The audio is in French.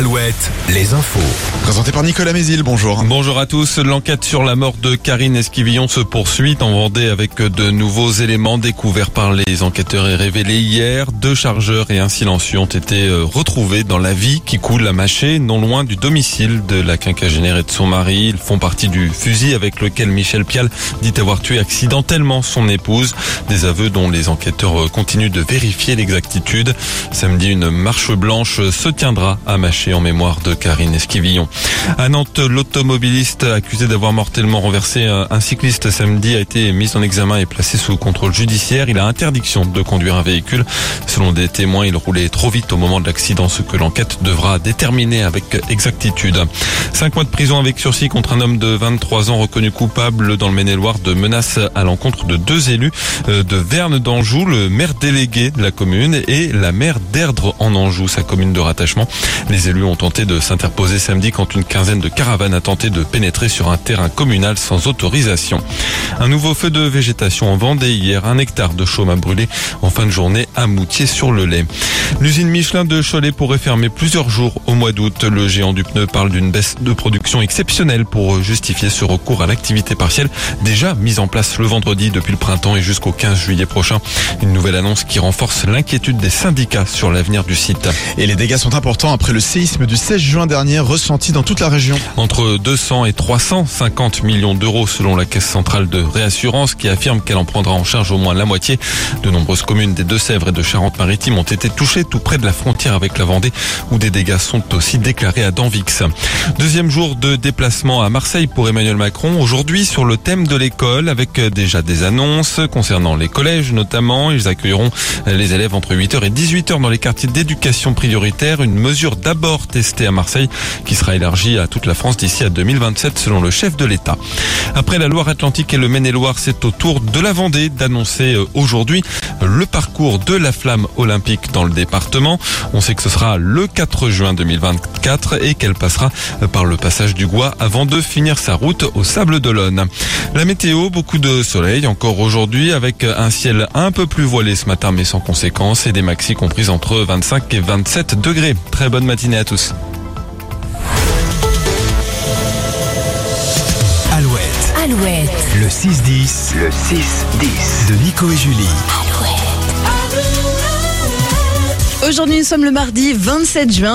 Alouette, les infos. Présenté par Nicolas Mézil, bonjour. Bonjour à tous. L'enquête sur la mort de Karine Esquivillon se poursuit en Vendée avec de nouveaux éléments découverts par les enquêteurs et révélés hier. Deux chargeurs et un silencieux ont été euh, retrouvés dans la vie qui coule à Maché, non loin du domicile de la quinquagénaire et de son mari. Ils font partie du fusil avec lequel Michel Pial dit avoir tué accidentellement son épouse. Des aveux dont les enquêteurs euh, continuent de vérifier l'exactitude. Samedi, une marche blanche se tiendra à Maché en mémoire de Karine Esquivillon. À Nantes, l'automobiliste accusé d'avoir mortellement renversé un cycliste samedi a été mis en examen et placé sous contrôle judiciaire. Il a interdiction de conduire un véhicule. Selon des témoins, il roulait trop vite au moment de l'accident, ce que l'enquête devra déterminer avec exactitude. Cinq mois de prison avec sursis contre un homme de 23 ans reconnu coupable dans le Maine-et-Loire de menaces à l'encontre de deux élus euh, de Verne d'Anjou, le maire délégué de la commune et la maire d'Erdre en Anjou, sa commune de rattachement. Les élus ont tenté de s'interposer samedi quand une quinzaine de caravanes a tenté de pénétrer sur un terrain communal sans autorisation. Un nouveau feu de végétation en Vendée hier, un hectare de chaume a brûlé en fin de journée à Moutier-sur-le-Lait. L'usine Michelin de Cholet pourrait fermer plusieurs jours au mois d'août. Le géant du pneu parle d'une baisse de production exceptionnelle pour justifier ce recours à l'activité partielle déjà mise en place le vendredi depuis le printemps et jusqu'au 15 juillet prochain. Une nouvelle annonce qui renforce l'inquiétude des syndicats sur l'avenir du site. Et les dégâts sont importants après le séisme du 16 juin dernier ressenti dans toute la région. Entre 200 et 350 millions d'euros selon la Caisse centrale de réassurance qui affirme qu'elle en prendra en charge au moins la moitié. De nombreuses communes des Deux-Sèvres et de Charente-Maritime ont été touchées tout près de la frontière avec la Vendée où des dégâts sont aussi déclarés à Danvix. Deuxième jour de déplacement à Marseille pour Emmanuel Macron. Aujourd'hui sur le thème de l'école avec déjà des annonces concernant les collèges notamment. Ils accueilleront les élèves entre 8h et 18h dans les quartiers d'éducation prioritaire. Une mesure d'abord testée à Marseille qui sera élargie à toute la France d'ici à 2027 selon le chef de l'État. Après la Loire-Atlantique et le Maine-et-Loire, c'est au tour de la Vendée d'annoncer aujourd'hui le parcours de la flamme olympique dans le département. On sait que ce sera le 4 juin 2024 et qu'elle passera par le passage du Gois avant de finir sa route au Sable d'Olonne. La météo, beaucoup de soleil encore aujourd'hui avec un ciel un peu plus voilé ce matin mais sans conséquence et des maxis comprises entre 25 et 27 degrés. Très bonne matinée à tous. Alouette, Alouette, le 6-10 Le 6-10. de Nico et Julie. Aujourd'hui, nous sommes le mardi 27 juin.